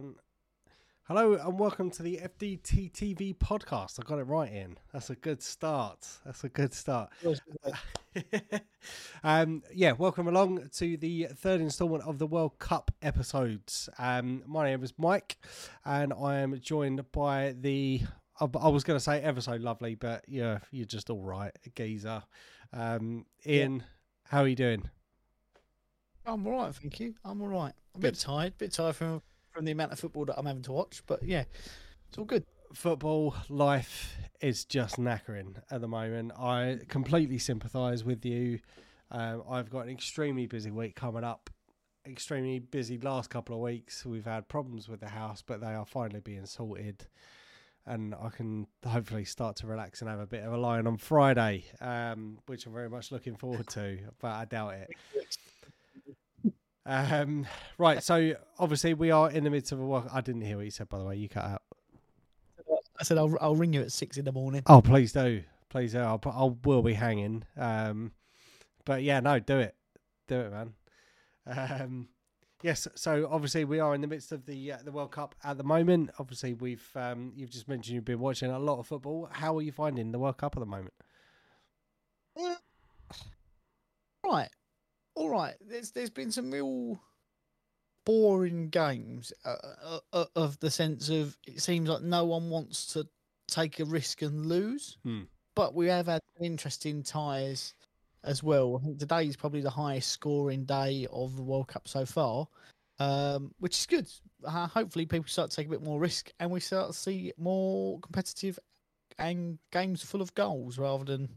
one. Hello and welcome to the FDT TV podcast. I got it right in. That's a good start. That's a good start. um, yeah, welcome along to the third instalment of the World Cup episodes. Um, my name is Mike, and I am joined by the. I I was going to say ever so lovely, but yeah, you're just all right, geezer. Um, Ian, how are you doing? I'm all right, thank you. I'm all right. I'm a bit tired, bit tired from from the amount of football that I'm having to watch, but yeah, it's all good. football life is just knackering at the moment. I completely sympathise with you. Um, I've got an extremely busy week coming up. Extremely busy last couple of weeks. We've had problems with the house, but they are finally being sorted. And I can hopefully start to relax and have a bit of a lie on Friday, um, which I'm very much looking forward to, but I doubt it. Um, right, so obviously we are in the midst of a work. I didn't hear what you said, by the way. You cut out. I said I'll I'll ring you at six in the morning. Oh, please do, please do. I'll, I will be hanging. Um, but yeah, no, do it, do it, man. Um, yes. So obviously we are in the midst of the uh, the World Cup at the moment. Obviously we've um, you've just mentioned you've been watching a lot of football. How are you finding the World Cup at the moment? Right, all right. There's there's been some real boring games uh, uh, uh, of the sense of it seems like no one wants to take a risk and lose, Hmm. but we have had interesting ties as well. I think today is probably the highest scoring day of the World Cup so far, um, which is good. Uh, hopefully, people start to take a bit more risk, and we start to see more competitive and games full of goals rather than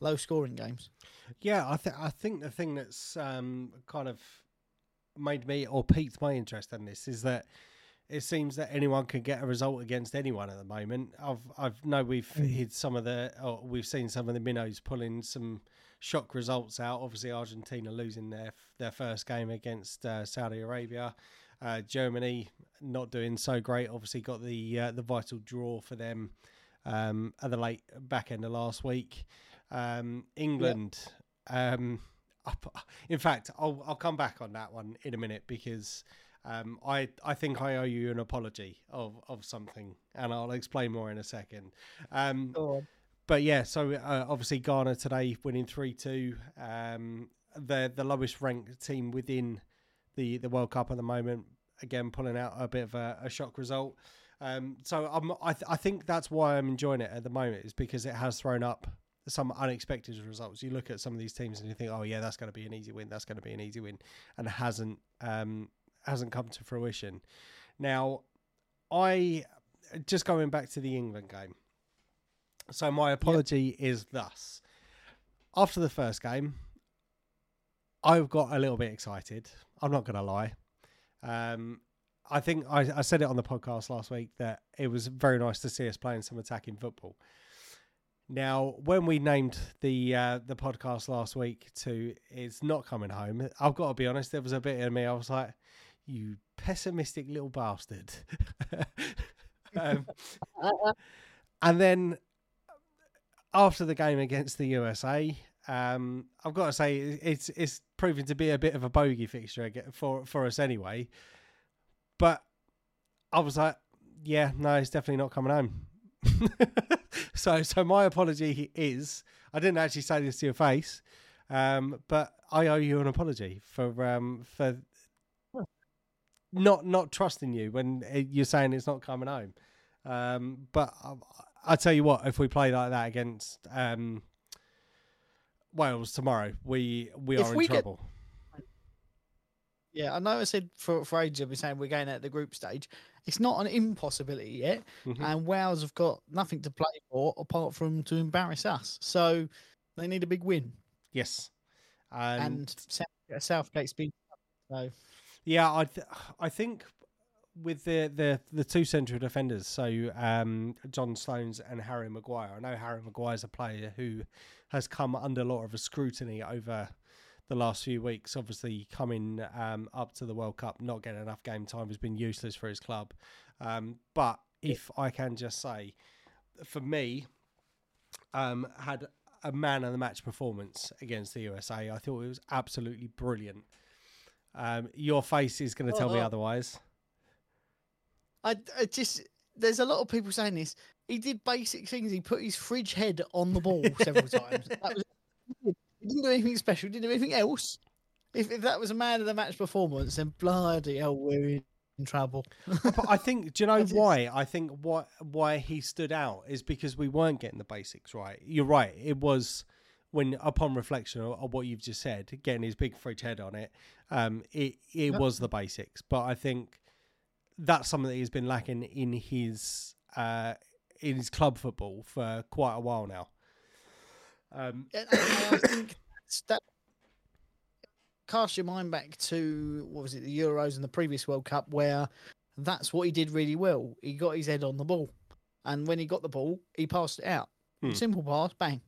low scoring games. Yeah, I think I think the thing that's um, kind of made me or piqued my interest in this is that it seems that anyone can get a result against anyone at the moment. I've I've know we've Mm. hit some of the or we've seen some of the minnows pulling some shock results out. Obviously, Argentina losing their their first game against uh, Saudi Arabia. Uh, Germany not doing so great. Obviously, got the uh, the vital draw for them um, at the late back end of last week. Um, England. Um, in fact, I'll I'll come back on that one in a minute because um, I I think I owe you an apology of of something, and I'll explain more in a second. Um, but yeah, so uh, obviously Ghana today winning three two. Um, the the lowest ranked team within the the World Cup at the moment. Again, pulling out a bit of a, a shock result. Um, so I'm, I th- I think that's why I'm enjoying it at the moment is because it has thrown up some unexpected results. You look at some of these teams and you think, oh yeah, that's going to be an easy win. That's going to be an easy win, and it hasn't um, hasn't come to fruition. Now, I just going back to the England game. So my apology is thus: after the first game, I've got a little bit excited. I'm not going to lie. Um, I think I, I said it on the podcast last week that it was very nice to see us playing some attacking football. Now, when we named the uh, the podcast last week to "It's Not Coming Home," I've got to be honest. There was a bit in me. I was like, "You pessimistic little bastard." um, and then after the game against the USA, um, I've got to say it's it's proving to be a bit of a bogey fixture for for us anyway. But I was like, yeah, no, it's definitely not coming home. so so my apology is I didn't actually say this to your face, um, but I owe you an apology for um, for not not trusting you when uh, you're saying it's not coming home. Um, but I, I tell you what, if we play like that against um, Wales tomorrow, we we If are in we get- trouble. Yeah, I know I said for, for ages I've been saying we're going out the group stage. It's not an impossibility yet, Mhm. and Wales have got nothing to play for apart from to embarrass us. So they need a big win, Yes, and, and South, Southgate's been so yeah, I th- I think with the, the the two central defenders, so um, John Stones and Harry Maguire. I know Harry Maguire's a player who has come under a lot of scrutiny over the last few weeks. Obviously, coming um, up to the World Cup, not getting enough game time has been useless for his club. Um, but if I can just say, for me, um, had a man of the match performance against the USA. I thought it was absolutely brilliant. Um, your face is going to tell me Uh, otherwise. I, I just there's a lot of people saying this. He did basic things. He put his fridge head on the ball several times. That was, didn't do anything special. Didn't do anything else. If, if that was a man of the match performance, then bloody hell, we're in trouble. but I think, do you know why? I think why why he stood out is because we weren't getting the basics right. You're right. It was when, upon reflection of, of what you've just said, getting his big fridge head on it, um, it it Yep. was the basics. But I think that's something that he's been lacking in his uh, in his club football for quite a while now. Um, And- and I think that cast your mind back to what was it, the Euros and the previous World Cup, where that's what he did really well. He got his head on the ball, and when he got the ball, he passed it out. Hmm. Simple pass, bang.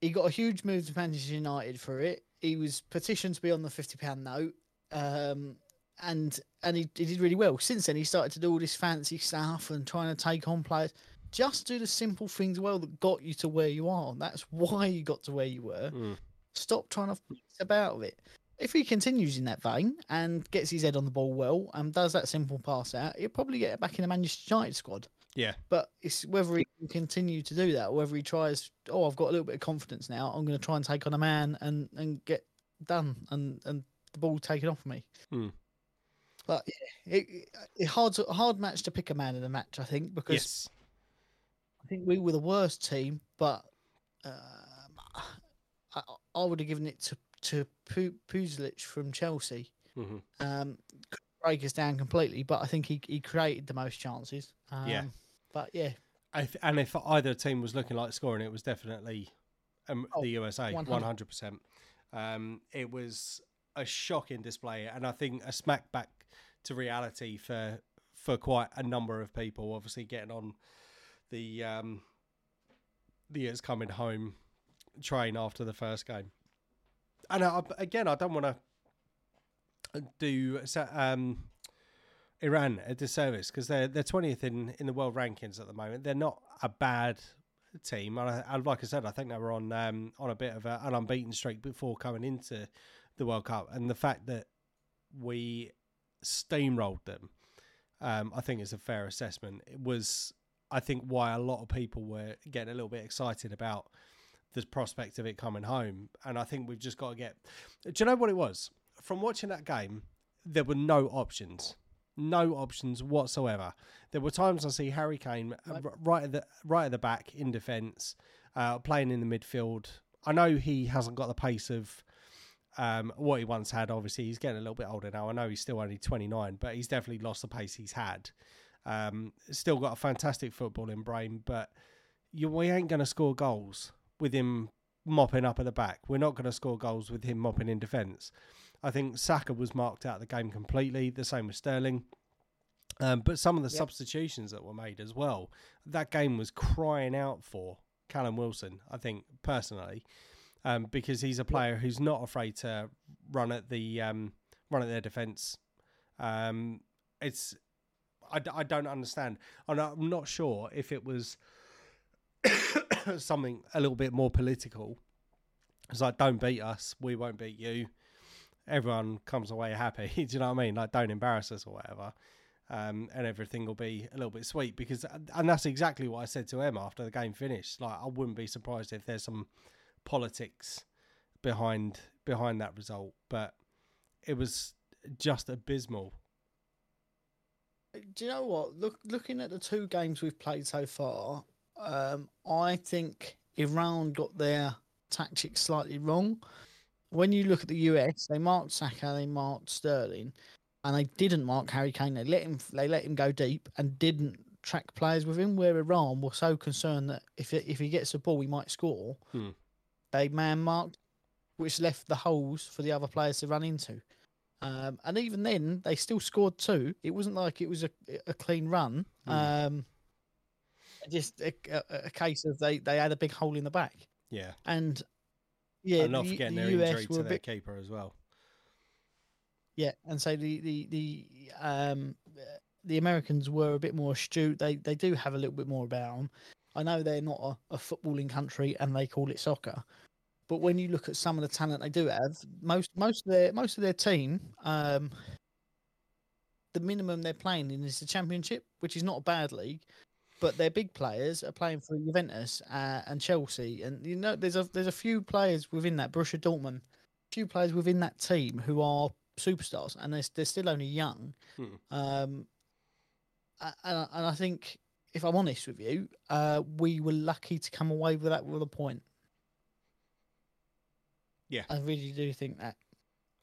He got a huge move to Manchester United for it. He was petitioned to be on the fifty pound note, um, and and he, he did really well. Since then, he started to do all this fancy stuff and trying to take on players. Just do the simple things well that got you to where you are. That's why you got to where you were. mm, Stop trying to about it. If he continues in that vein and gets his head on the ball well and does that simple pass out, he'll probably get back in the Manchester United squad. yeah, But it's whether he can continue to do that or whether he tries, oh, I've got a little bit of confidence now. I'm going to try and take on a man and, and get done and, and the ball taken off me. Hmm. But yeah, it, it, it hard to, hard match to pick a man in the match, I think, because yes, I think we were the worst team, but um, I, I would have given it to to Pu- Pulisic from Chelsea. hmm Um, break us down completely, but I think he, he created the most chances. Um, Yeah. But yeah, If, and if either team was looking like scoring, it was definitely um, Oh, the USA, 100. one hundred percent. Um, it was a shocking display, and I think a smack back to reality for for quite a number of people. Obviously, getting on the um, the it's coming home train after the first game, and I, again, I don't want to do um, Iran a disservice because they're they're twentieth in in the world rankings at the moment. They're not a bad team, and, I, and like I said, I think they were on um, on a bit of a, an unbeaten streak before coming into the World Cup, and the fact that we steamrolled them, um, I think is a fair assessment. It was, I think, why a lot of people were getting a little bit excited about the prospect of it coming home, and I think we've just got to get. Do you know what it was? From watching that game, there were no options no options whatsoever. There were times I see Harry Kane Right. right at the right at the back in defence, uh, playing in the midfield. I know he hasn't got the pace of um, what he once had. Obviously, he's getting a little bit older now. I know he's still only 29, but he's definitely lost the pace he's had. Um, still got a fantastic footballing brain, but you, we ain't going to score goals with him mopping up at the back. We're not going to score goals with him mopping in defence. I think Saka was marked out of the game completely. The same with Sterling. Um, but some of the Yep. substitutions that were made as well, that game was crying out for Callum Wilson. I think personally, um, because he's a player who's not afraid to run at the um, run at their defence. Um, it's I, I don't understand. And I'm not sure if it was something a little bit more political. It's like, don't beat us, we won't beat you. Everyone comes away happy. Do you know what I mean? Like, don't embarrass us or whatever. Um, and everything will be a little bit sweet because, and that's exactly what I said to Emma after the game finished. Like, I wouldn't be surprised if there's some politics behind behind that result, but it was just abysmal. Do you know what? Look, looking at the two games we've played so far, um, I think Iran got their tactics slightly wrong. When you look at the US, they marked Saka, they marked Sterling, and they didn't mark Harry Kane. They let him, they let him go deep and didn't track players with him. Where Iran were so concerned that if it, if he gets the ball, he might score. Hmm. They man marked, which left the holes for the other players to run into. Um, and even then, they still scored two. It wasn't like it was a, a clean run. Um, just a, a, a case of they, they had a big hole in the back. Yeah. And yeah, and not the, forgetting the their US injury were to a their bit keeper as well. yeah, and so the the the um the Americans were a bit more astute. They they do have a little bit more about them. I know they're not a, a footballing country and they call it soccer, but when you look at some of the talent they do have, most most of their most of their team, um, the minimum they're playing in is the Championship, which is not a bad league. But their big players are playing for Juventus uh, and Chelsea, and you know there's a there's a few players within that Borussia Dortmund, few players within that team who are superstars, and they're they're still only young. Hmm. Um, and, and I think, if I'm honest with you, uh, we were lucky to come away with that with a point. Yeah. I really do think that.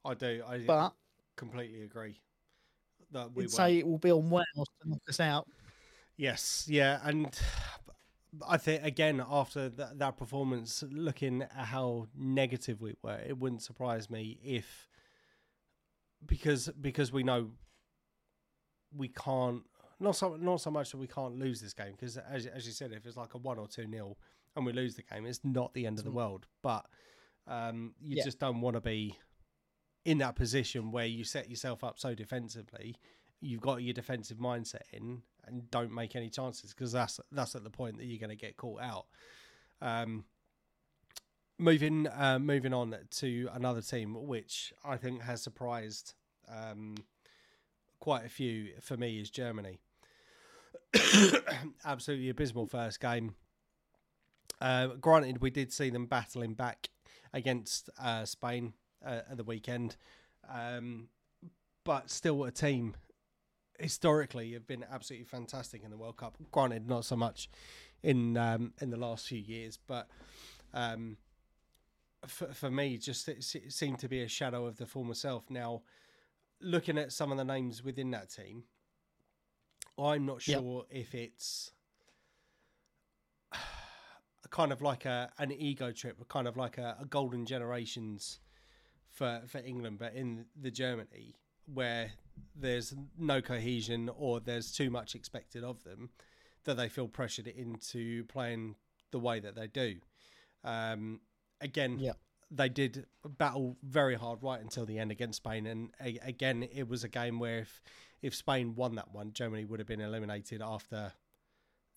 I do. I But completely agree. That we say it will be on Wales to knock us out. Yes, yeah, and I think again after that, that performance, looking at how negative we were, it wouldn't surprise me if because because we know we can't not so not so much that we can't lose this game because as as you said, if it's like a one or two nil and we lose the game, it's not the end of the Mm. world. But um, you Yeah. just don't want to be in that position where you set yourself up so defensively you've got your defensive mindset in and don't make any chances because that's that's at the point that you're going to get caught out. Um, moving uh, moving on to another team which I think has surprised um, quite a few for me is Germany. Absolutely abysmal first game. Uh, granted, we did see them battling back against uh, Spain uh, at the weekend, um, but still a team historically have been absolutely fantastic in the World Cup. Granted, not so much in um, in the last few years, but um, for, for me, just it, se- seemed to be a shadow of the former self. Now, looking at some of the names within that team, I'm not Yep. sure if it's kind of like a an ego trip, kind of like a, a golden generations for for England, but in the Germany where there's no cohesion or there's too much expected of them, that they feel pressured into playing the way that they do. Um, again, Yep. they did battle very hard right until the end against Spain, and a- again, it was a game where if if Spain won that one, Germany would have been eliminated after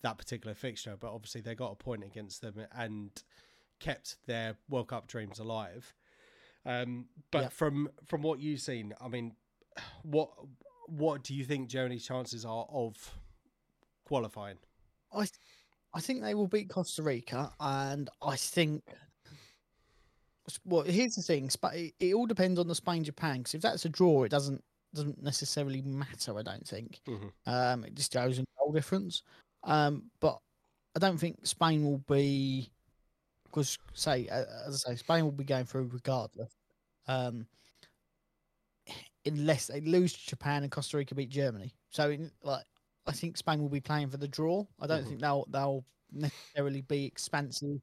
that particular fixture. But obviously, they got a point against them and kept their World Cup dreams alive. Um, but Yep. from from what you've seen, I mean, what what do you think Germany's chances are of qualifying? I I think they will beat Costa Rica, and I think. Well, here's the thing: it, it all depends on the Spain Japan. Because if that's a draw, it doesn't doesn't necessarily matter. I don't think. Mhm. Um, it just goes in goal difference. Um, but I don't think Spain will be because say as I say, Spain will be going through regardless. Um, unless they lose to Japan and Costa Rica beat Germany. So in, like I think Spain will be playing for the draw. I don't Mhm. think they'll they'll necessarily be expansive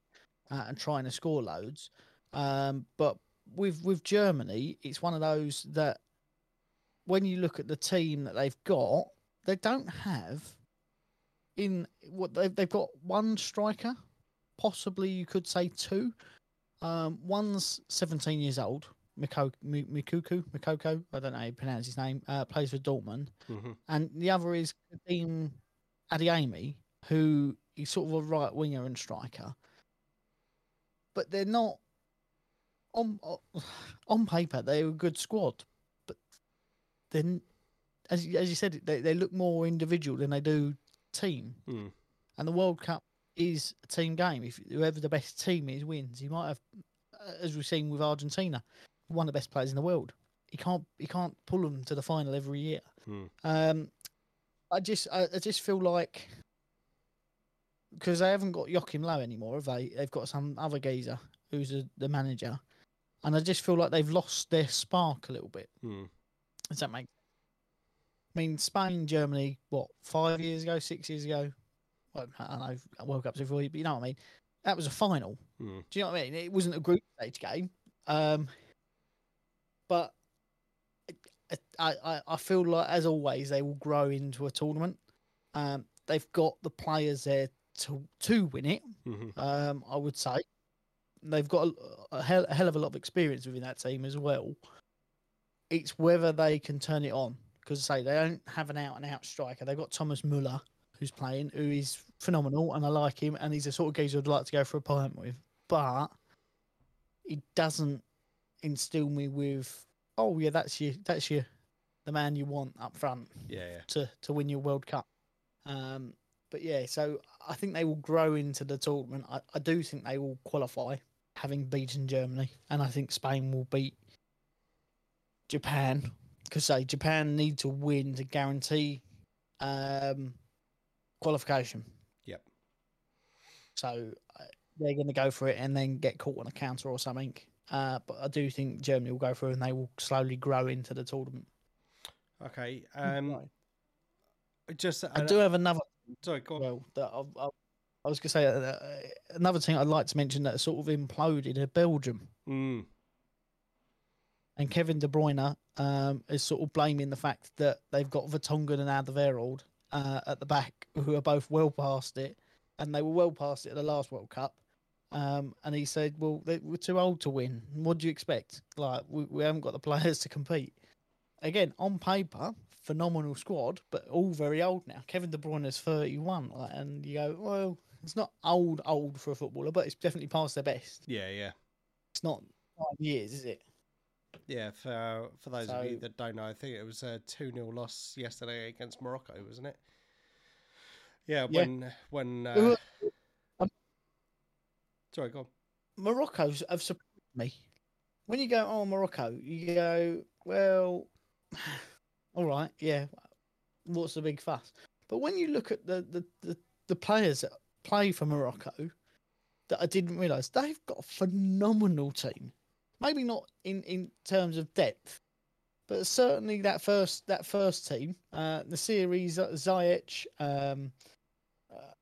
uh, and trying to score loads. Um, but with with Germany, it's one of those that when you look at the team that they've got, they don't have in what they've they've got one striker, possibly you could say two. Um, one's 17 years old, Mikuku, Mikoko, I don't know how you pronounce his name, uh, plays for Dortmund Mm-hmm. and the other is Kadeem Adeyemi, who is sort of a right winger and striker. But they're not on on paper. They're a good squad, but then, as you- as you said, they they look more individual than they do team. Mm. And the World Cup is a team game. If whoever the best team is wins, you might have, uh, as we've seen with Argentina, one of the best players in the world. He can't he can't pull them to the final every year. Hmm. Um, I just I, I just feel like because they haven't got Joachim Low anymore, have they? They've got some other geezer who's a, the manager, and I just feel like they've lost their spark a little bit. Mm. Does that make? I mean, Spain, Germany, what five years ago, six years ago? Well, I don't know, World Cups before, but you know what I mean. That was a final. Mm. Do you know what I mean? It wasn't a group stage game, um, but I, I, I feel like, as always, they will grow into a tournament. Um, they've got the players there to to win it. Mm-hmm. Um, I would say they've got a, a, hell, a hell of a lot of experience within that team as well. It's whether they can turn it on because I say they don't have an out and out striker. They've got Thomas Muller who's playing, who is phenomenal, and I like him, and he's the sort of geezer I'd like to go for a pint with. But he doesn't instill me with, oh yeah, that's your that's your the man you want up front Yeah, yeah. to to win your World Cup. Um, but yeah, so I think they will grow into the tournament. I, I do think they will qualify, having beaten Germany, and I think Spain will beat Japan because say Japan need to win to guarantee um, qualification. Yep. So uh, they're going to go for it and then get caught on a counter or something. Uh, but I do think Germany will go through and they will slowly grow into the tournament. Okay. Um, Right. just I do have another sorry. Go on. well that I, I, I was going to say uh, uh, another thing I'd like to mention that sort of imploded in Belgium Mm, and Kevin De Bruyne um, is sort of blaming the fact that they've got Vertonghen and Alderweireld uh, at the back who are both well past it and they were well past it at the last World Cup. Um, and he said, "Well, they, we're too old to win. What do you expect? Like, we, we haven't got the players to compete." Again, on paper, phenomenal squad, but all very old now. Kevin De Bruyne is thirty-one, like, and you go, "Well, it's not old, old for a footballer, but it's definitely past their best. yeah, yeah, It's not five years, is it?" Yeah. For for those of you that don't know, I think it was a two 0 loss yesterday against Morocco, wasn't it? Yeah. Yeah. When when. Uh, um, sorry. Go on. Morocco's have surprised me. When you go, oh Morocco, you go, well, all right, yeah. What's the big fuss? But when you look at the the, the, the players that play for Morocco, that I didn't realise they've got a phenomenal team. Maybe not in, in terms of depth, but certainly that first that first team, uh, the series Ziyech, um, uh,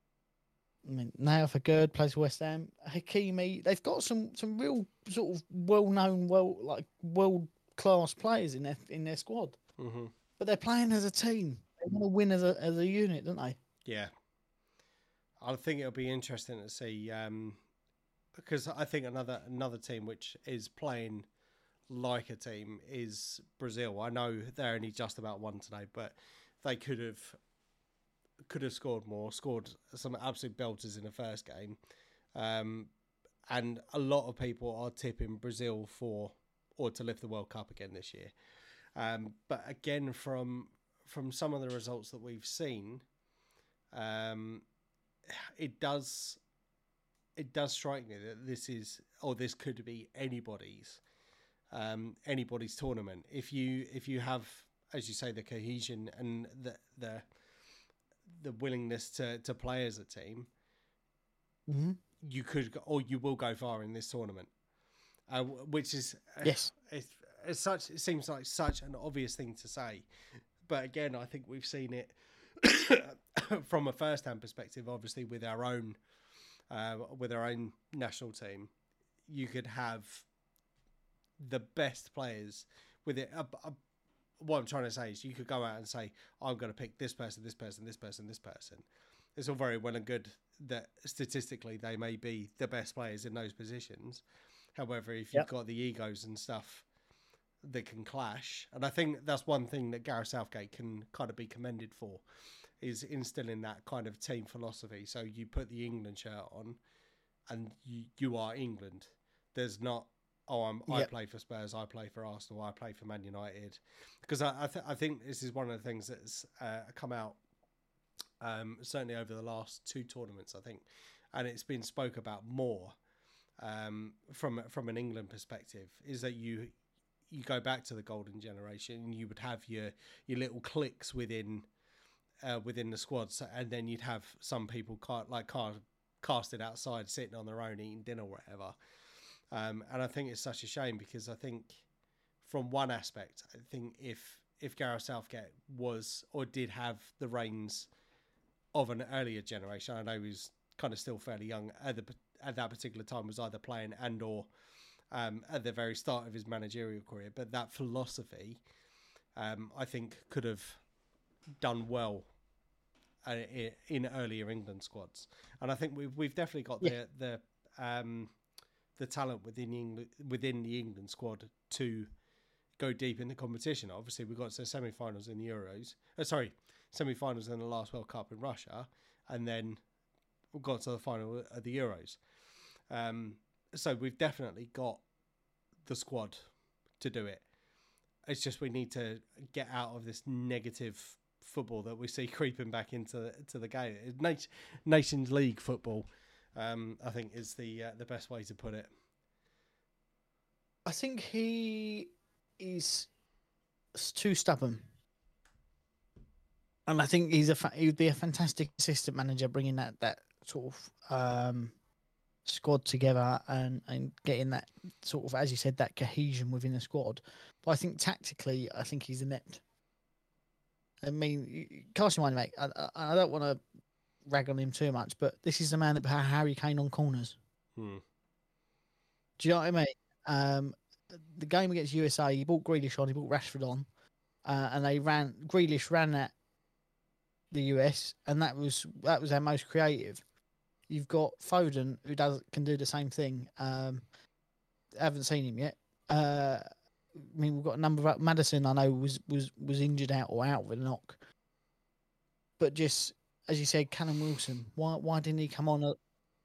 I mean, Nayef Aguerd plays West Ham. Hakimi, they've got some some real sort of well known, well like world class players in their in their squad. hmm But they're playing as a team. They want to win as a as a unit, don't they? Yeah. I think it'll be interesting to see um, because I think another another team which is playing like a team is Brazil. I know they're only just about won today, but they could have could have scored more, scored some absolute belters in the first game. Um, and a lot of people are tipping Brazil for or to lift the World Cup again this year. Um, but again, from from some of the results that we've seen, um, it does it does strike me that this is or this could be anybody's um, anybody's tournament. If you if you have, as you say, the cohesion and the the the willingness to to play as a team, Mm-hmm. you could go, or you will go far in this tournament. Uh, which is uh, Yes. it's, it's such it seems like such an obvious thing to say, but again, I think we've seen it from a first-hand perspective. Obviously, with our own uh, with our own national team, you could have the best players with it. Uh, uh, what I'm trying to say is, you could go out and say, "I'm going to pick this person, this person, this person, this person." It's all very well and good that statistically they may be the best players in those positions. However, if you've got the egos and stuff that can clash, and I think that's one thing that Gareth Southgate can kind of be commended for, is instilling that kind of team philosophy. So you put the England shirt on, and you, you are England. There's not, oh, I'm, I play for Spurs, I play for Arsenal, I play for Man United, because I I, th- I think this is one of the things that's uh, come out um, certainly over the last two tournaments, I think, and it's been spoke about more um, from from an England perspective. Is that you you go back to the golden generation, and you would have your your little cliques within uh, within the squads, and then you'd have some people ca- like ca- casted outside, sitting on their own, eating dinner, or whatever. Um, and I think it's such a shame because I think, from one aspect, I think if if Gareth Southgate was or did have the reins of an earlier generation, I know he was kind of still fairly young at, the, at that particular time, was either playing and or um, at the very start of his managerial career. But that philosophy, um, I think, could have done well uh, in earlier England squads, and I think we've we've definitely got Yeah. the the um, the talent within the England, within the England squad to go deep in the competition. Obviously, we got to semi-finals in the Euros. Uh, sorry, semi-finals in the last World Cup in Russia, and then we got to the final of the Euros. Um, so we've definitely got the squad to do it. It's just we need to get out of this negative football that we see creeping back into to the game. Nations League football, um, I think, is the uh, the best way to put it. I think he is too stubborn, and I think he's a fa- he would be a fantastic assistant manager, bringing that that sort of um, squad together and and getting that sort of, as you said, that cohesion within the squad. But I think tactically, I think he's inept. I mean, cast your mind, mate. I, I, don't want to rag on him too much, but this is the man that put Harry Kane on corners. Hmm. Do you know what I mean? Um, the game against USA, he brought Grealish on, he brought Rashford on, uh, and they ran. Grealish ran at the US, and that was that was our most creative. You've got Foden who does can do the same thing. Um, haven't seen him yet. Uh, I mean, we've got a number of Maddison. I know was was was injured out or out with a knock, but just as you said, Callum Wilson. Why why didn't he come on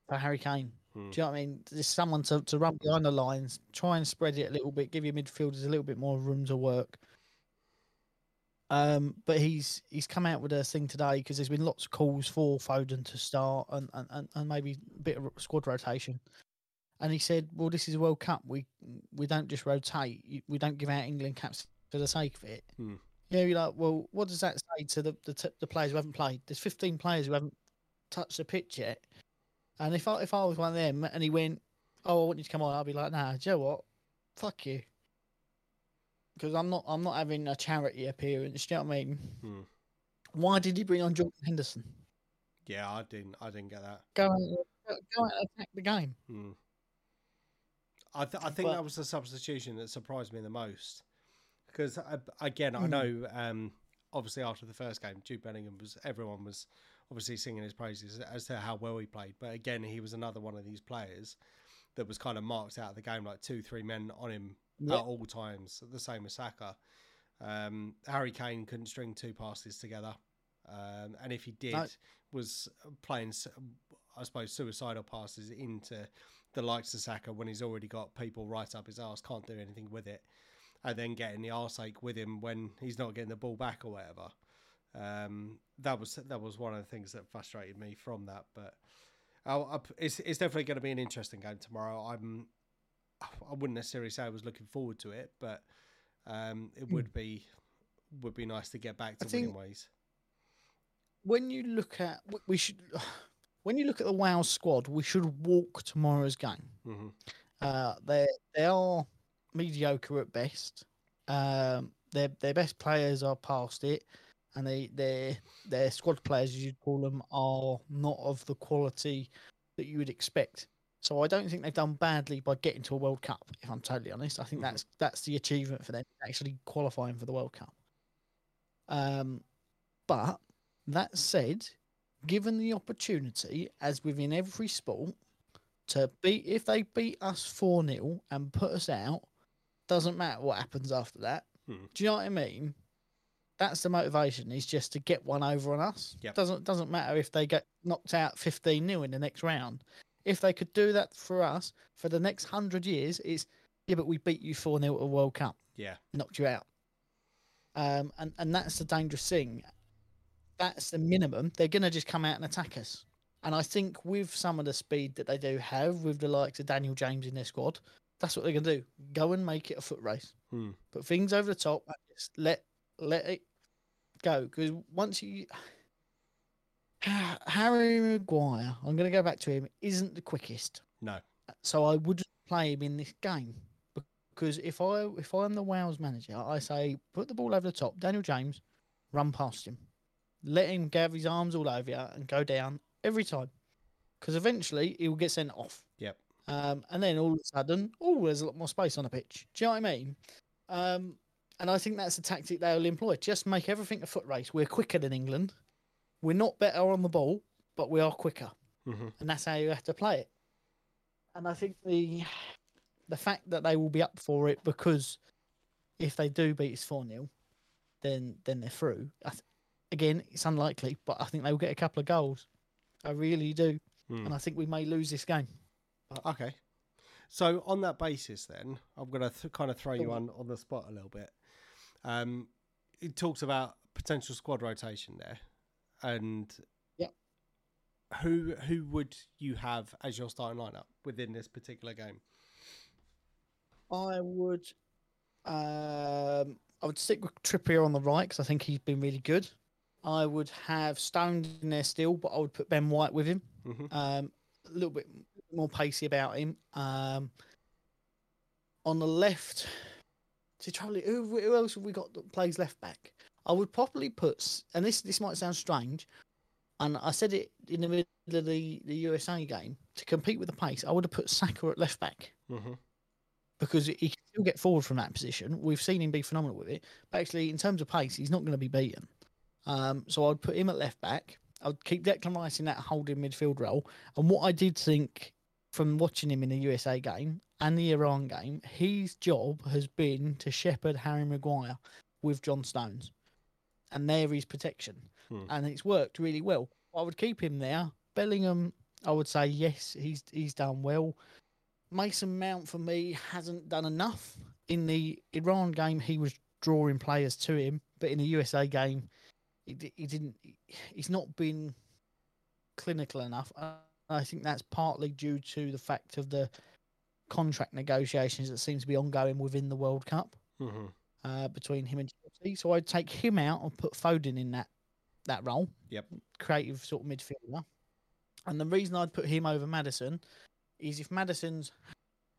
for Harry Kane? Hmm. Do you know what I mean? There's someone to, to run behind the lines, try and spread it a little bit, give your midfielders a little bit more room to work. Um, but he's he's come out with a thing today because there's been lots of calls for Foden to start and, and, and, and maybe a bit of squad rotation. And he said, "Well, this is a World Cup. We we don't just rotate. We don't give out England caps for the sake of it." Hmm. Yeah, you're like, well, what does that say to the the, t- the players who haven't played? There's 15 players who haven't touched the pitch yet. And if I if I was one of them and he went, "Oh, I want you to come on," I'd be like, "Nah, Joe, what? Fuck you." Because I'm not I'm not having a charity appearance. Do you know what I mean? Hmm. Why did he bring on Jordan Henderson? Yeah, I didn't. I didn't get that. Go and go and attack the game. I th- I think But- that was the substitution that surprised me the most. Because uh, again I Hmm. know um, obviously after the first game Jude Bellingham was everyone was obviously singing his praises as to how well he played. But again he was another one of these players that was kind of marked out of the game like two three men on him at all times the same as Saka. Um, Harry Kane couldn't string two passes together. Um, and if he did No. was playing I suppose suicidal passes into the likes of Saka when he's already got people right up his arse, can't do anything with it, and then getting the arse ache with him when he's not getting the ball back or whatever. Um, that was that was one of the things that frustrated me from that. But I'll, i it's it's definitely going to be an interesting game tomorrow. I'm I wouldn't necessarily say I was looking forward to it, but um, it would be would be nice to get back to winning ways. When you look at we should when you look at the Wales squad, we should walk tomorrow's game. hmm Uh, they they are mediocre at best. Um, their their best players are past it, and they their their squad players, as you'd call them, are not of the quality that you would expect. So I don't think they've done badly by getting to a World Cup. If I'm totally honest, I think Mhm. that's that's the achievement for them actually qualifying for the World Cup. Um, but that said, given the opportunity, as within every sport, to beat if they beat us 4 0 and put us out, doesn't matter what happens after that. Hmm. Do you know what I mean? That's the motivation is just to get one over on us. Yep. Doesn't doesn't matter if they get knocked out 15 0 in the next round. If they could do that for us for the next hundred years, it's yeah, but we beat you 4 0 at a World Cup, Yeah, knocked you out. Um, and, and that's the dangerous thing. That's the minimum. They're going to just come out and attack us. And I think with some of the speed that they do have, with the likes of Daniel James in their squad, that's what they're going to do. Go and make it a foot race. Hmm. Put things over the top. Just let let it go. Because once you Harry Maguire, I'm going to go back to him, isn't the quickest. no, So I wouldn't play him in this game because if I if I'm the Wales manager, I say put the ball over the top. Daniel James, run past him, let him have his arms all over you and go down every time, because eventually he will get sent off. Yep. Um, and then all of a sudden, oh, there's a lot more space on the pitch. Do you know what I mean? Um, and I think that's the tactic they'll employ. Just make everything a foot race. We're quicker than England. We're not better on the ball, but we are quicker hmm and that's how you have to play it. And I think the the fact that they will be up for it because if they do beat us four 0 then then they're through. I th- again, it's unlikely, but I think they will get a couple of goals. I really do, Hmm. and I think we may lose this game. Okay. So on that basis, then I'm going to th- kind of throw you on on the spot a little bit. Um, it talks about potential squad rotation there, and Yep. who who would you have as your starting lineup within this particular game? I would, um, I would stick with Trippier on the right because I think he's been really good. I would have Stones in there still, but I would put Ben White with him. hmm Um, a little bit more pacey about him. Um, on the left, to trouble who, who else have we got that plays left back? I would probably put, and this this might sound strange, and I said it in the middle of the, the USA game to compete with the pace. I would have put Saka at left back hmm because he can still get forward from that position. We've seen him be phenomenal with it, but actually, in terms of pace, he's not going to be beaten. Um, so I'd put him at left back. I'd keep Declan Rice in that holding midfield role. And what I did think from watching him in the USA game and the Iran game, his job has been to shepherd Harry Maguire with John Stones, and there is protection, Hmm. and it's worked really well. I would keep him there. Bellingham, I would say yes, he's he's done well. Mason Mount for me hasn't done enough in the Iran game. He was drawing players to him, but in the USA game, he, he didn't. He's not been clinical enough. I think that's partly due to the fact of the contract negotiations that seem to be ongoing within the World Cup hmm uh, between him and Chelsea. So I'd take him out and put Foden in that that role. Yep. Creative sort of midfielder. And the reason I'd put him over Maddison is if Maddison's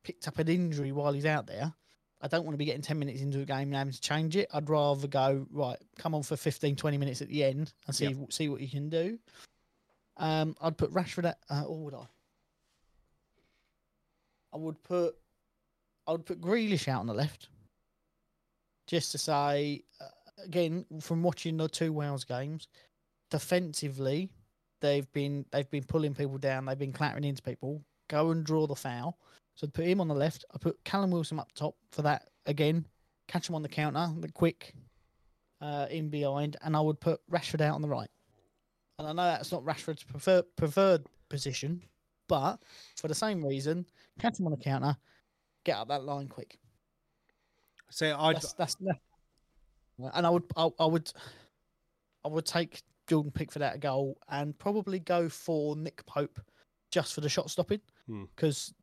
picked up an injury while he's out there, I don't want to be getting 10 minutes into a game and having to change it. I'd rather go, right, come on for 15, 20 minutes at the end and see see what you can do. Um, I'd put Rashford at, uh, or would I? I would put, I would put Grealish out on the left just to say uh, again from watching the two Wales games, defensively they've been they've been pulling people down, they've been clattering into people. Go and draw the foul. So I'd put him on the left. I put Callum Wilson up top for that again. Catch him on the counter, the quick uh, in behind, and I would put Rashford out on the right. And I know that's not Rashford's prefer, preferred position, but for the same reason, catch him on the counter, get up that line quick. So I'd That's that's no- and I would I, I would I would take Jordan Pickford out a goal and probably go for Nick Pope just for the shot stopping Hmm. because that's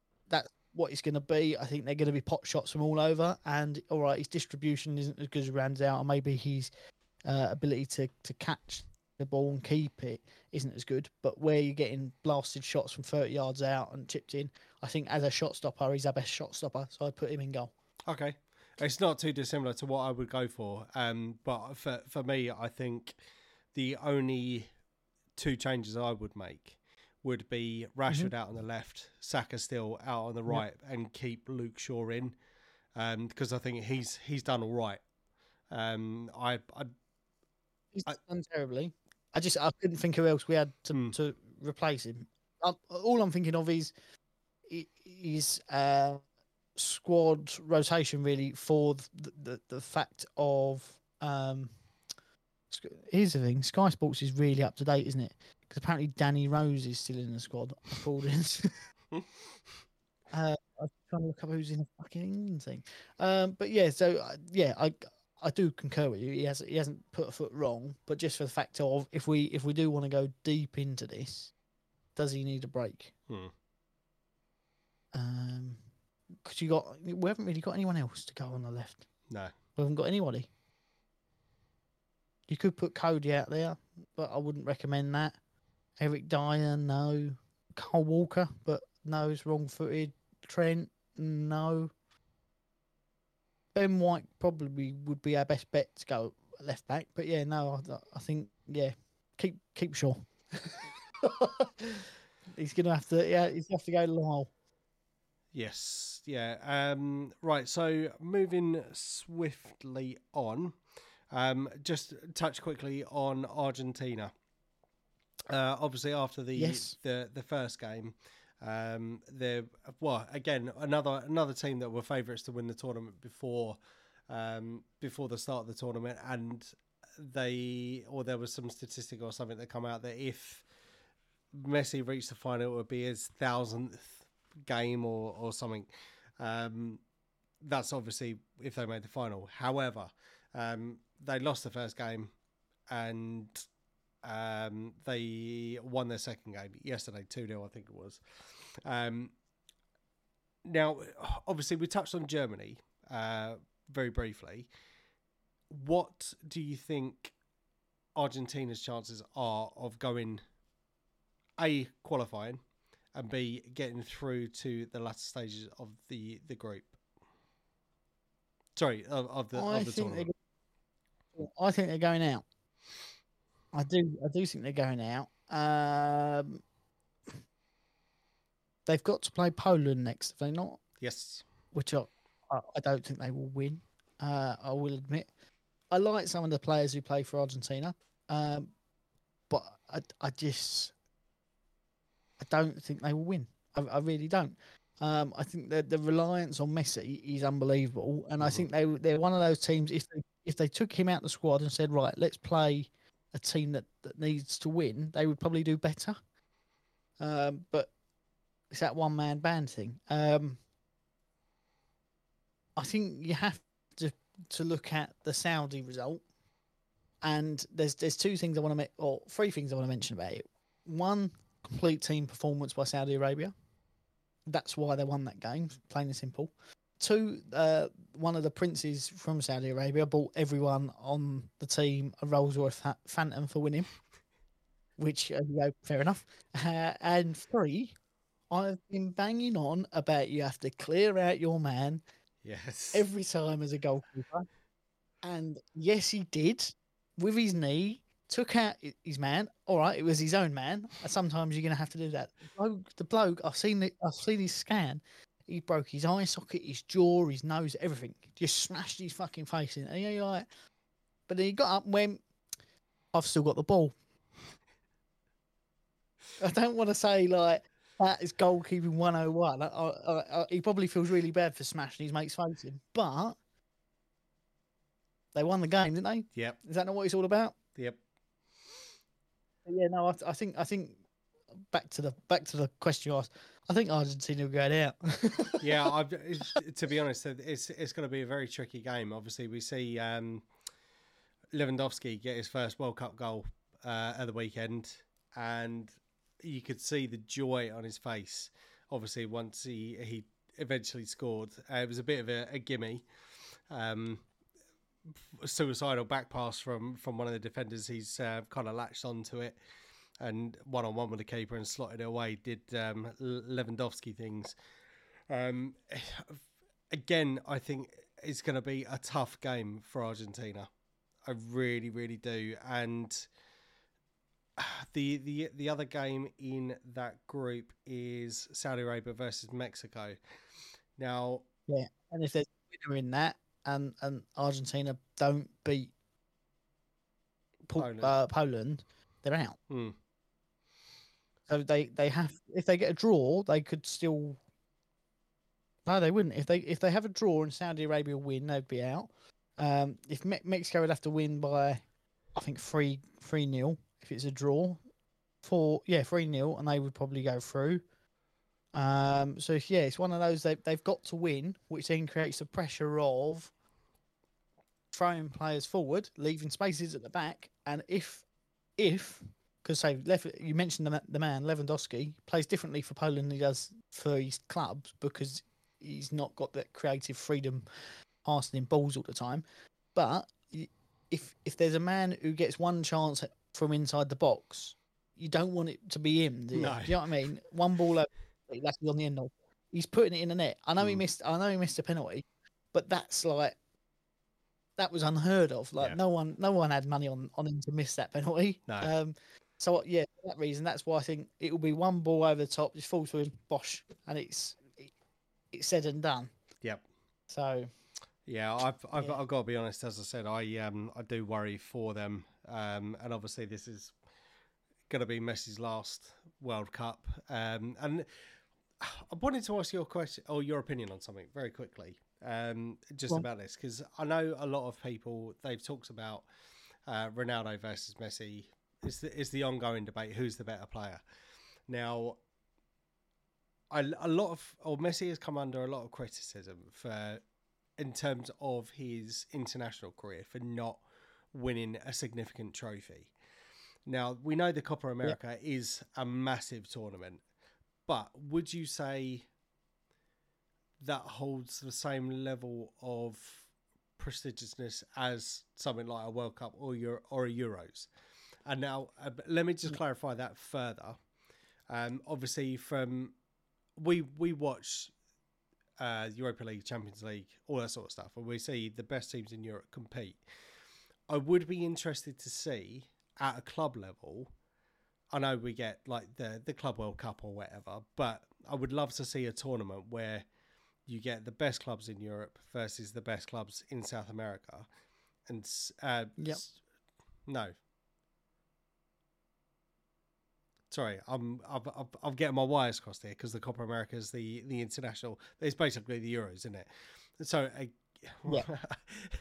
what it's going to be. I think they're going to be pot shots from all over, and all right, his distribution isn't as good as Ramsdale, and maybe his uh, ability to to catch the ball and keep it isn't as good. But where you're getting blasted shots from 30 yards out and chipped in, I think as a shot stopper, he's our best shot stopper. So I'd put him in goal. Okay. It's not too dissimilar to what I would go for. Um, but for for me, I think the only two changes I would make would be Rashford out on the left, Saka still out on the right, and keep Luke Shaw in, um, because I think he's he's done all right. Um, I, I He's I- done terribly. I just I couldn't think who else we had to, Hmm. to replace him. Um, all I'm thinking of is i- is uh, squad rotation really for the the, the fact of um. Here's the thing: Sky Sports is really up to date, isn't it? Because apparently Danny Rose is still in the squad. According to, uh, I'm trying to look up who's in the fucking England team. Um, but yeah, so uh, yeah, I I do concur with you. He has he hasn't put a foot wrong, but just for the fact of if we if we do want to go deep into this, does he need a break? Hmm. Um, because you got we haven't really got anyone else to go on the left. no. We haven't got anybody. You could put Coady out there, but I wouldn't recommend that. Eric Dier, no. Kyle Walker, but no, it's wrong footed. Trent, no. Ben White probably would be our best bet to go left back, but yeah, no, I, I think yeah, keep keep Shaw. he's gonna have to yeah, he's gonna have to go Lyle. Yes, yeah. Um, right, so moving swiftly on, um, just touch quickly on Argentina. Uh, obviously, after the Yes. the the first game, um, the well again another another team that were favourites to win the tournament before um, before the start of the tournament, and they or there was some statistic or something that come out that if Messi reached the final, it would be his thousandth game or or something. Um, that's obviously if they made the final. However, Um, they lost the first game, and um, they won their second game yesterday, two 0 I think it was. Um, now, obviously, we touched on Germany uh, very briefly. What do you think Argentina's chances are of going a qualifying and b getting through to the latter stages of the the group? Sorry, of, of the I of the tournament. I think they're going out. I do. I do think they're going out. Um, they've got to play Poland next, have they not? Yes. Which I, I don't think they will win. Uh, I will admit. I like some of the players who play for Argentina, um, but I, I just I don't think they will win. I, I really don't. Um, I think that the reliance on Messi is unbelievable, and I Mhm. think they they're one of those teams. If they, if they took him out the squad and said, right, let's play a team that, that needs to win, they would probably do better. Um, but it's that one man band thing. Um, I think you have to to look at the Saudi result, and there's there's two things I want to make, or three things I want to mention about it. One, complete team performance by Saudi Arabia. That's why they won that game, plain and simple. Two, uh, one of the princes from Saudi Arabia bought everyone on the team a Rolls Royce Phantom for winning, which, uh, you know, fair enough. Uh, and three, I've been banging on about you have to clear out your man Yes. every time as a goalkeeper. And yes, he did with his knee, took out his man. All right, it was his own man. Sometimes you're going to have to do that. The bloke, the bloke I've seen The, I've seen his scan. He broke his eye socket, his jaw, his nose, everything. Just smashed his fucking face in. And you're like, but then he got up and went, I've still got the ball. I don't want to say like that is goalkeeping 101. I, I, I, he probably feels really bad for smashing his mate's face in, but they won the game, didn't they? Yep. Is that not what it's all about? Yep. But yeah, no, I, I think I think back to the back to the question you asked. I think Argentina will go out. yeah, I've, to be honest, it's it's going to be a very tricky game. Obviously, we see um, Lewandowski get his first World Cup goal uh, at the weekend, and you could see the joy on his face. Obviously, once he he eventually scored, uh, it was a bit of a, a gimme. Um, suicidal back pass from from one of the defenders. He's uh, kind of latched onto it and one on one with the keeper and slotted it away. Did um, Lewandowski things. Um, again, I think it's going to be a tough game for Argentina. I really, really do. And the the the other game in that group is Saudi Arabia versus Mexico. Now, yeah, and if there's a winner in that, and and Argentina don't beat Poland. Uh, Poland, they're out. hmm, So they they have if they get a draw, they could still. No, they wouldn't. If they if they have a draw and Saudi Arabia win, they'd be out. Um, if Me- Mexico would have to win by, I think three three nil. If it's a draw, four yeah three nil, and they would probably go through. Um, so yeah, it's one of those they they've got to win, which then creates the pressure of throwing players forward, leaving spaces at the back, and if if because say Lev- you mentioned the, the man Lewandowski plays differently for Poland than he does for his clubs because he's not got that creative freedom passing in balls all the time. But if if there's a man who gets one chance from inside the box, you don't want it to be him. Do you, No. do you know what I mean? One ball over, that's on the end of. He's putting it in the net. I know he Mm. missed. I know he missed a penalty, but that's like that was unheard of. Like Yeah. no one, no one had money on on him to miss that penalty. No. Um, so yeah, for that reason, that's why I think it will be one ball over the top, just fall to him, bosh, and it's it, it's said and done. Yep. So Yeah, I've I've, Yeah. I've got to be honest. As I said, I um I do worry for them, um, and obviously this is going to be Messi's last World Cup, um, and I wanted to ask your question or your opinion on something very quickly, um, just on. about this because I know a lot of people they've talked about uh, Ronaldo versus Messi. Is the is the ongoing debate who's the better player? Now, I, a lot of or Messi has come under a lot of criticism for in terms of his international career for not winning a significant trophy. Now, we know the Copa America is a massive tournament, but would you say that holds the same level of prestigiousness as something like a World Cup or Euro, or a Euros? And now, uh, let me just clarify that further. Um, obviously, from we we watch uh, Europa League, Champions League, all that sort of stuff, and we see the best teams in Europe compete. I would be interested to see at a club level. I know we get like the the Club World Cup or whatever, but I would love to see a tournament where you get the best clubs in Europe versus the best clubs in South America, and uh, Yep. no, sorry, I'm I'm, I'm, I'm getting my wires crossed here because the Copa America is the the international. It's basically the Euros, isn't it? So I, Yeah.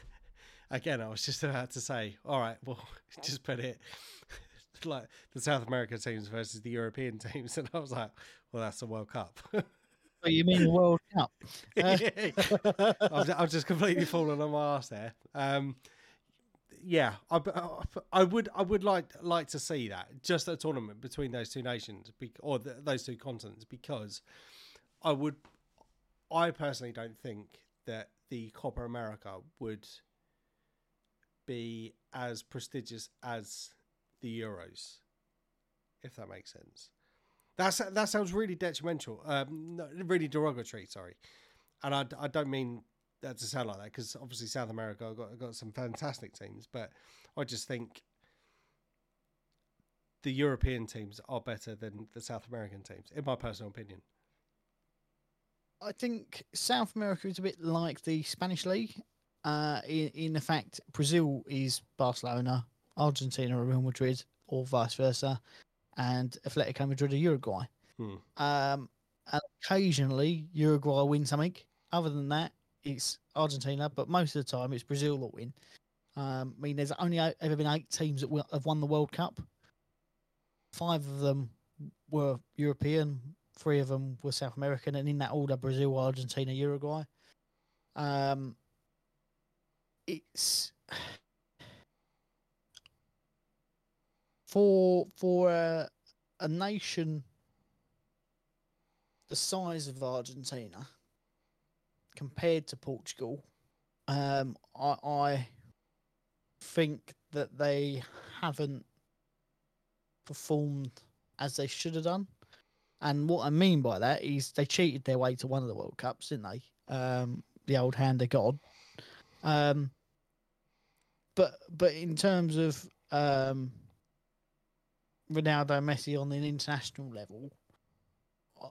again, I was just about to say, all right, well, just put it like the South American teams versus the European teams, and I was like, well, that's the World Cup. Oh, you mean the World Cup? Uh, I've, I've just completely fallen on my ass there. Um, yeah, I, I would I would like like to see that just a tournament between those two nations or th those two continents because I would I personally don't think that the Copa America would be as prestigious as the Euros, if that makes sense. That's that sounds really detrimental, um, really derogatory. Sorry, and I, I don't mean that to sound like that because obviously South America got got some fantastic teams, but I just think the European teams are better than the South American teams, in my personal opinion. I think South America is a bit like the Spanish league, uh, in in the fact Brazil is Barcelona, Argentina are Real Madrid, or vice versa, and Atletico Madrid are Uruguay. Hmm. Um, occasionally Uruguay win something. Other than that, it's Argentina, but most of the time it's Brazil that win. Um, I mean, there's only ever been eight teams that have won the World Cup. Five of them were European, three of them were South American, and in that order, Brazil, Argentina, Uruguay. Um, it's for for a, a nation the size of Argentina compared to Portugal. Um, I, I think that they haven't performed as they should have done. And what I mean by that is they cheated their way to one of the World Cups, didn't they? Um, the old hand of God. Um, but but in terms of um, Ronaldo, Messi on an international level,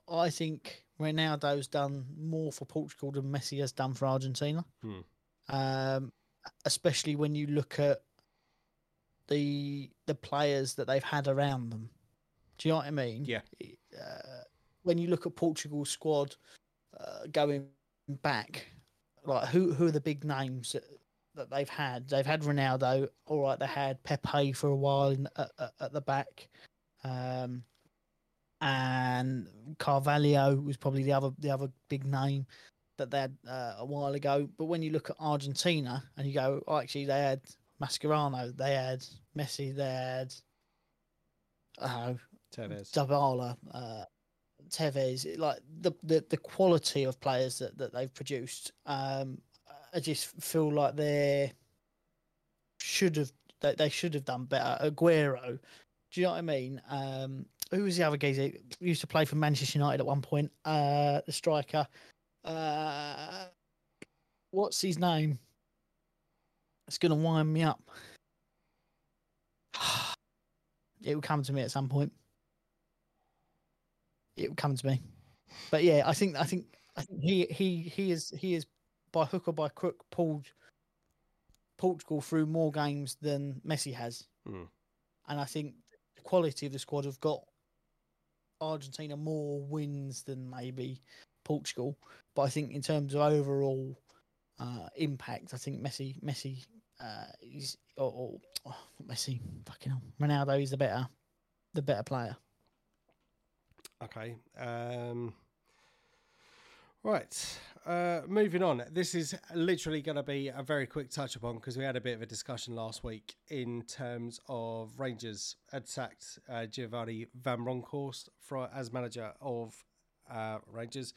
I- think Ronaldo's done more for Portugal than Messi has done for Argentina. Hmm. Um, especially when you look at the the players that they've had around them. Do you know what I mean? Yeah. Uh, when you look at Portugal's squad uh, going back, like who who are the big names that, that they've had? They've had Ronaldo. All right, they had Pepe for a while in, at, at, at the back. Um, and Carvalho was probably the other the other big name that they had uh, a while ago. But when you look at Argentina and you go, oh, actually, they had Mascherano, they had Messi, they had uh, Tevez. Zabala, uh, Tevez, like the, the the quality of players that, that they've produced. Um, I just feel like they should have they, they should have done better. Aguero, do you know what I mean? Um, who was the other geezer? He used to play for Manchester United at one point. Uh, the striker. Uh, what's his name? It's gonna wind me up. It will come to me at some point. It will come to me. But yeah, I think I think I think he he he is he is by hook or by crook pulled Portugal through more games than Messi has. Mm. And I think the quality of the squad have got Argentina more wins than maybe Portugal. But I think in terms of overall uh, impact, I think Messi Messi uh, is or, or oh, Messi fucking hell. Ronaldo is the better the better player. Okay. Um, right. Uh, moving on. This is literally going to be a very quick touch upon because we had a bit of a discussion last week in terms of Rangers had sacked uh, Giovanni Van Bronckhorst for, as manager of uh, Rangers,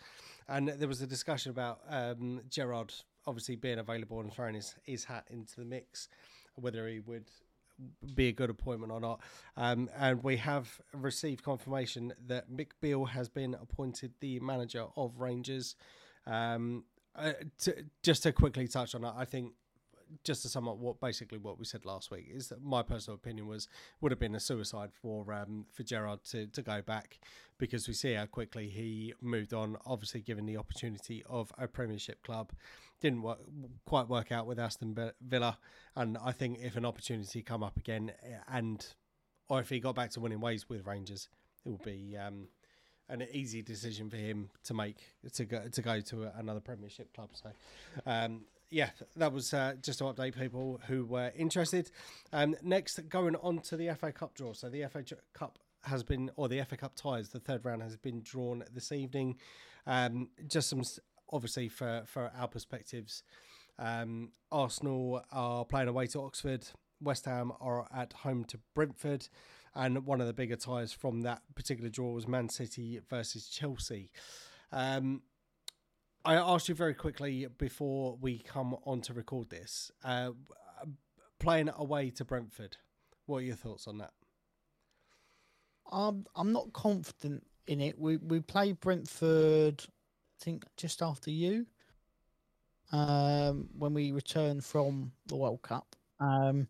and there was a discussion about um, Gerrard obviously being available and throwing his, his hat into the mix, whether he would be a good appointment or not. Um, and we have received confirmation that Mick Beale has been appointed the manager of Rangers. Um, uh, to, just to quickly touch on that, I think just to sum up what basically what we said last week is that my personal opinion was would have been a suicide for um, for Gerrard to to go back because we see how quickly he moved on. Obviously, given the opportunity of a Premiership club, didn't work, quite work out with Aston Villa, and I think if an opportunity come up again, and or if he got back to winning ways with Rangers, it would be. Um, an easy decision for him to make to go to go to another Premiership club. So, um, yeah, that was uh, just to update people who were interested. Um, next, going on to the FA Cup draw. So the FA Cup has been, or the FA Cup ties, the third round has been drawn this evening. Um, just some, obviously, for for our perspectives. Um, Arsenal are playing away to Oxford. West Ham are at home to Brentford. And one of the bigger ties from that particular draw was Man City versus Chelsea. Um, I asked you very quickly before we come on to record this. Uh, playing away to Brentford, what are your thoughts on that? I'm I'm not confident in it. We we played Brentford, I think just after you, um, when we returned from the World Cup, um,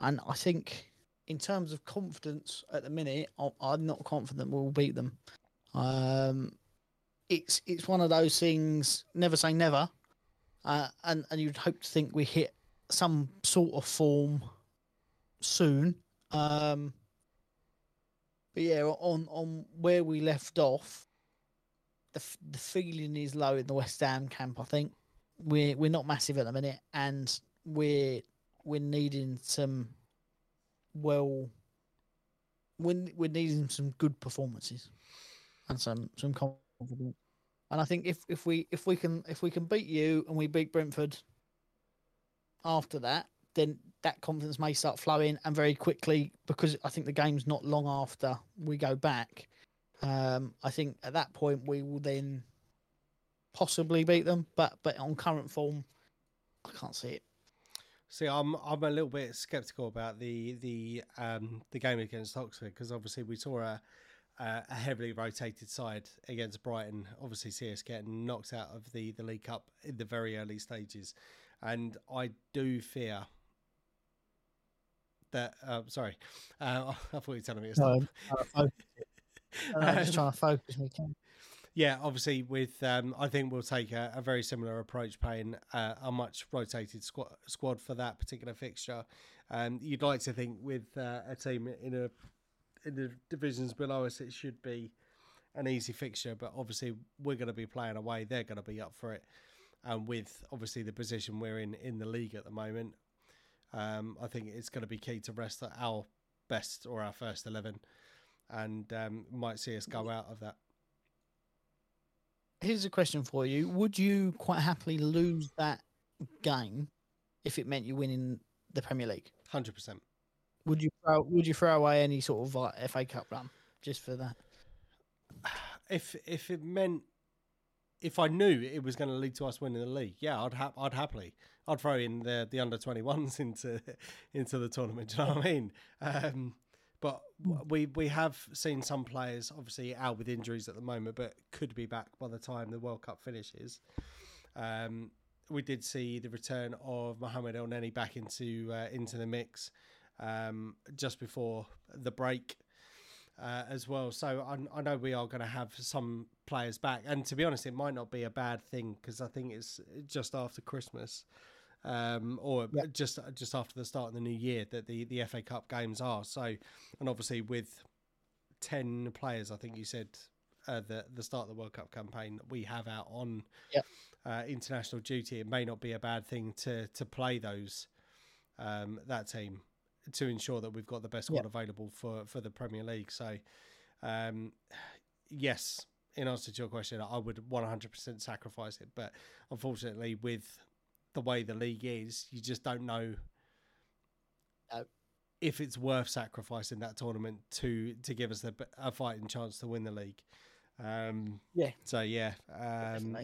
and I think in terms of confidence at the minute, I'm not confident we'll beat them. Um, it's it's one of those things. Never say never, uh, and and you'd hope to think we hit some sort of form soon. Um, but yeah, on on where we left off, the the feeling is low in the West Ham camp. I think we're we're not massive at the minute, and we're we're needing some well. We're, we're needing some good performances and some some confidence. And I think if, if we if we can if we can beat you and we beat Brentford after that, then that confidence may start flowing and very quickly because I think the game's not long after we go back. Um, I think at that point we will then possibly beat them, but but on current form, I can't see it. See, I'm I'm a little bit skeptical about the the um the game against Oxford because obviously we saw a a heavily rotated side against Brighton. Obviously, see us getting knocked out of the the League Cup in the very early stages, and I do fear that. Uh, sorry, uh, I thought you were telling me to stop. No, I'm just trying to focus. Me, yeah, obviously, with um, I think we'll take a, a very similar approach, playing uh, a much rotated squad, squad for that particular fixture. Um, you'd like to think with uh, a team in a in the divisions below us, it should be an easy fixture. But obviously, we're going to be playing away; they're going to be up for it. And with obviously the position we're in in the league at the moment, um, I think it's going to be key to rest our best or our first eleven, and um, might see us go out of that. Here's a question for you: Would you quite happily lose that game if it meant you winning the Premier League? Hundred percent. Would you throw, would you throw away any sort of like FA Cup run just for that? If if it meant if I knew it was going to lead to us winning the league, yeah, I'd ha- I'd happily I'd throw in the the under twenty ones into into the tournament. Do you know what I mean? Um, but we we have seen some players obviously out with injuries at the moment, but could be back by the time the World Cup finishes. Um, we did see the return of Mohamed Elneny back into uh, into the mix um, just before the break uh, as well. So I, I know we are going to have some players back, and to be honest, it might not be a bad thing because I think it's just after Christmas. Um, or just just after the start of the new year that the, the FA Cup games are. So, and obviously with ten players, I think you said uh, the the start of the World Cup campaign we have out on yep. uh, international duty, it may not be a bad thing to to play those um, that team to ensure that we've got the best squad yeah. available for for the Premier League. So, um, yes, in answer to your question, I would 100% sacrifice it. But unfortunately, with the way the league is, you just don't know No. if it's worth sacrificing that tournament to to give us the, a fighting chance to win the league. Um, Yeah. So yeah. Um,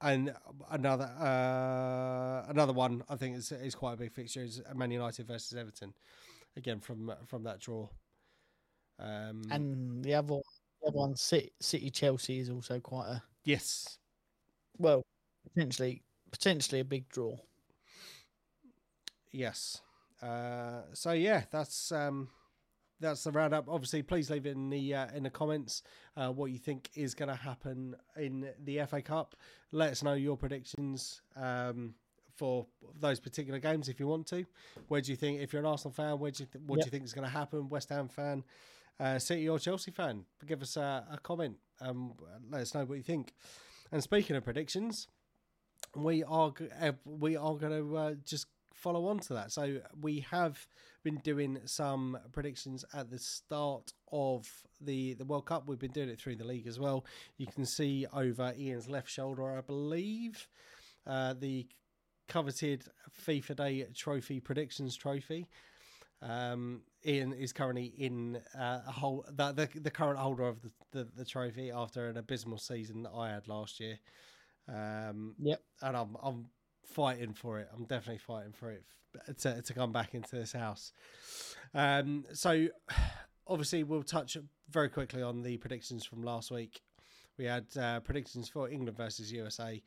and another uh, another one I think is is quite a big fixture is Man United versus Everton, again from from that draw. Um, And the other, the other one, City, City Chelsea, is also quite a yes, well, potentially potentially a big draw. yes. Uh, so yeah, that's um, that's the roundup. Obviously, please leave it in the uh, in the comments uh, what you think is going to happen in the FA Cup. Let us know your predictions um, for those particular games if you want to. Where do you think, if you're an Arsenal fan, where do you th- what do you think is going to happen? West Ham fan, uh, City or Chelsea fan? Give us a, a comment. Um, let us know what you think. And speaking of predictions, we are uh, we are going to uh, just follow on to that. So we have been doing some predictions at the start of the the World Cup. We've been doing it through the league as well. You can see over Ian's left shoulder, I believe, uh, the coveted FIFA Day Trophy predictions trophy. Um, Ian is currently in uh, a whole the, the the current holder of the, the, the trophy after an abysmal season that I had last year. Um, Yep. and I'm I'm fighting for it. I'm definitely fighting for it to to come back into this house. Um, so obviously we'll touch very quickly on the predictions from last week. We had uh, predictions for England versus USA.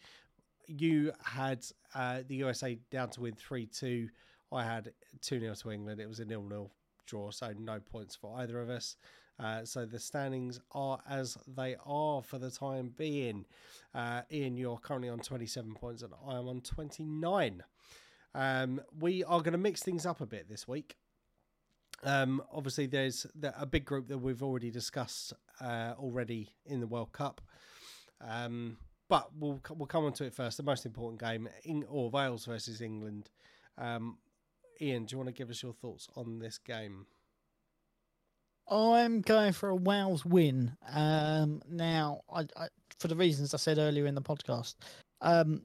You had uh, the USA down to win three two. I had two 0 to England. It was a nil nil draw, so no points for either of us. Uh, so the standings are as they are for the time being. Uh, Ian, you're currently on 27 points, and I am on 29. Um, we are going to mix things up a bit this week. Um, obviously, there's the, a big group that we've already discussed uh, already in the World Cup. Um, but we'll we'll come on to it first. The most important game, in, or Wales versus England. Um, Ian, do you want to give us your thoughts on this game? I'm going for a Wales win. Um, now, I, I, for the reasons I said earlier in the podcast, um,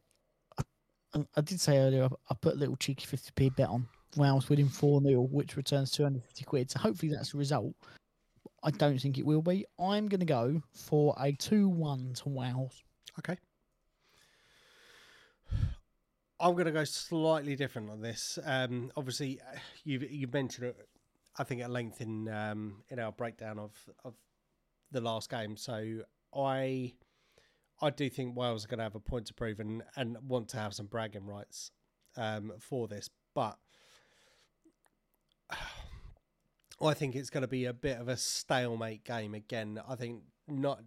I, I did say earlier I, put a little cheeky 50p bet on Wales winning 4 0, which returns 250 quid. So hopefully that's the result. I don't think it will be. I'm going to go for a 2 1 to Wales. Okay. I'm going to go slightly different on this. Um, obviously, you've you've mentioned it, I think at length in um, in our breakdown of of the last game. So I I do think Wales are going to have a point to prove and and want to have some bragging rights um, for this, but I think it's going to be a bit of a stalemate game again. I think not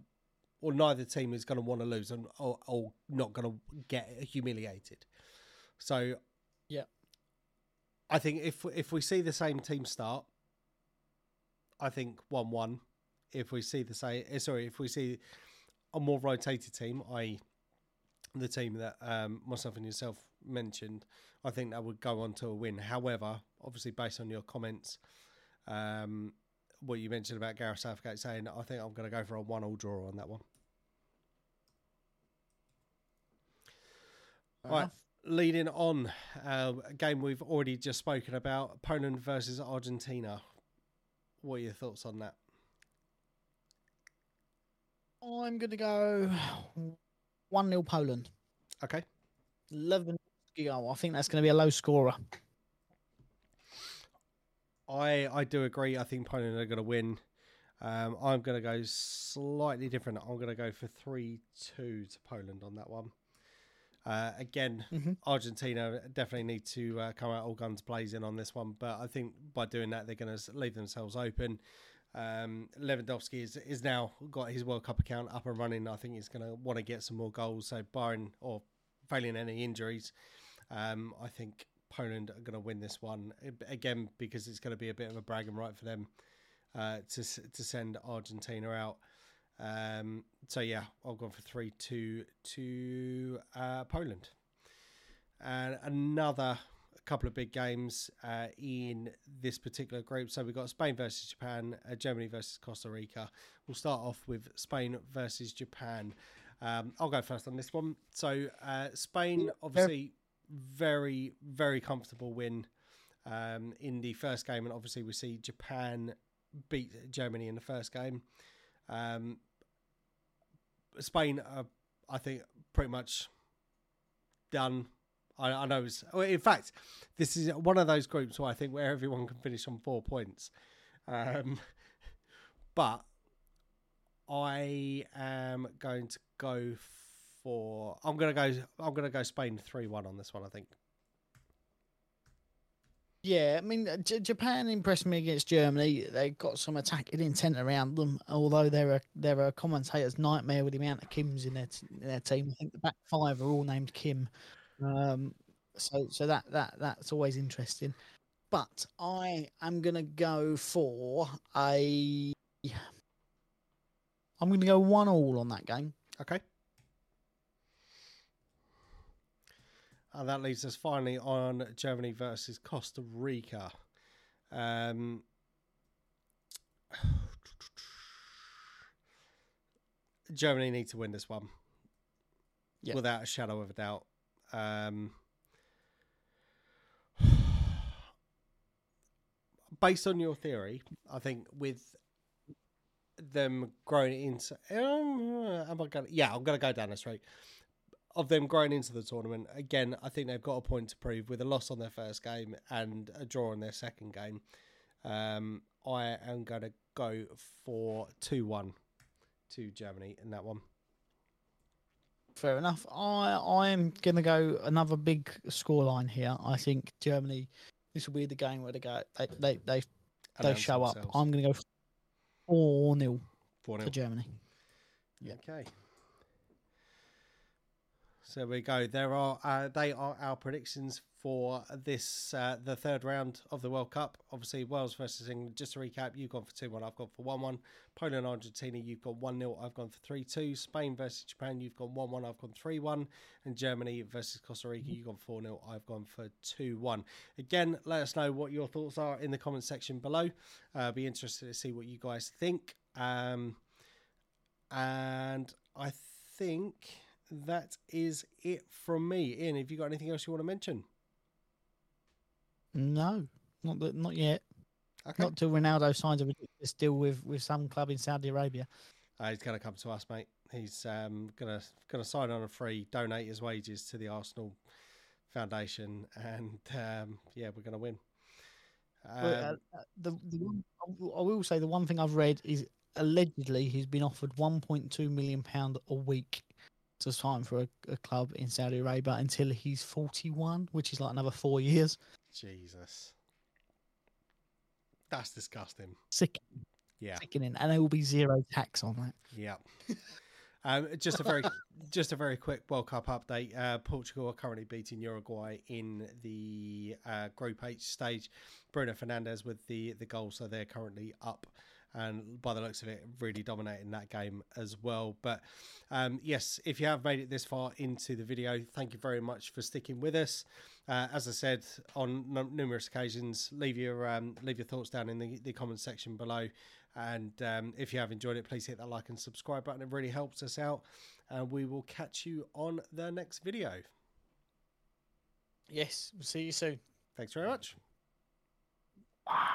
or neither team is going to want to lose and or, or not going to get humiliated. So, Yeah. I think if if we see the same team start, I think one one. If we see the same, eh, sorry, if we see a more rotated team, i.e., the team that um, myself and yourself mentioned, I think that would go on to a win. However, obviously, based on your comments, um, what you mentioned about Gareth Southgate saying, I think I'm going to go for a one-all draw on that one. Fair Right. enough. Leading on, uh, a game we've already just spoken about, Poland versus Argentina. What are your thoughts on that? I'm going to go 1 0 Poland. Okay. Lewandowski goal. I think that's going to be a low scorer. I I do agree. I think Poland are going to win. Um, I'm going to go slightly different. I'm going to go for 3 2 to Poland on that one. Uh, again, Mhm. Argentina definitely need to uh, come out all guns blazing on this one, but I think by doing that, they're going to leave themselves open. Um, Lewandowski is, is now got his World Cup account up and running. I think he's going to want to get some more goals. So, barring or failing any injuries, um, I think Poland are going to win this one again because it's going to be a bit of a bragging right for them uh, to to send Argentina out. Um, so yeah, I'll go for three two to uh, Poland. And another couple of big games uh, in this particular group. So we've got Spain versus Japan, uh, Germany versus Costa Rica. We'll start off with Spain versus Japan. Um, I'll go first on this one. So uh, Spain, obviously, very very comfortable win um, in the first game, and obviously we see Japan beat Germany in the first game. Um, Spain, are, I think, pretty much done. I, I know. It's, in fact, this is one of those groups where I think where everyone can finish on four points. Um, but I am going to go for. I'm going to go. I'm going to go Spain three one on this one. I think. Yeah, I mean, J- Japan impressed me against Germany. They got some attacking intent around them, although they're a they're a commentator's nightmare with the amount of Kims in their t- in their team. I think the back five are all named Kim, um, so so that that that's always interesting. But I am gonna go for a. I'm gonna go one all on that game. Okay. And that leaves us finally on Germany versus Costa Rica. Um, Germany need to win this one Yeah. without a shadow of a doubt. Um, based on your theory, I think with them growing into, um, am I going? Yeah, I'm going to go down this route of them growing into the tournament. Again, I think they've got a point to prove with a loss on their first game and a draw on their second game. Um, I am going to go for two one to Germany in that one. Fair enough. I I'm gonna go another big scoreline here. I think Germany. This will be the game where they go. They they they, they show up. I'm gonna go four 0 Four for. Germany. Yeah. Okay. So there we go. There are uh, they are our predictions for this uh, the third round of the World Cup. Obviously, Wales versus England. Just to recap, you've gone for two one. I've gone for one one. Poland and Argentina. You've gone one 0 I've gone for three two. Spain versus Japan. You've gone one one. I've gone three one. And Germany versus Costa Rica. You've gone four 0 I've gone for two one. Again, let us know what your thoughts are in the comment section below. Uh, be interested to see what you guys think. Um, and I think that is it from me. Ian, have you got anything else you want to mention? No, not that, not yet. Okay. Not till Ronaldo signs a ridiculous deal with with some club in Saudi Arabia. Uh, he's going to come to us, mate. He's um, gonna gonna sign on a free, donate his wages to the Arsenal Foundation, and um, yeah, we're going to win. Well, uh, Um, uh, the, the one, I will- I will say the one thing I've read is allegedly he's been offered 1.2 million pound a week to sign for a, a club in Saudi Arabia until he's 41, which is like another four years. Jesus, that's disgusting. Sick, Yeah. sickening, and there will be zero tax on that. Yeah. Um, just a very, just a very quick World Cup update. Uh, Portugal are currently beating Uruguay in the uh, Group H stage. Bruno Fernandes with the the goal, so they're currently up, and by the looks of it, really dominating that game as well. But um, yes, if you have made it this far into the video, thank you very much for sticking with us. Uh, as I said on num numerous occasions, leave your um, leave your thoughts down in the, the comment section below. And um, if you have enjoyed it, please hit that like and subscribe button. It really helps us out. And we will catch you on the next video. Yes, we'll see you soon. Thanks very much.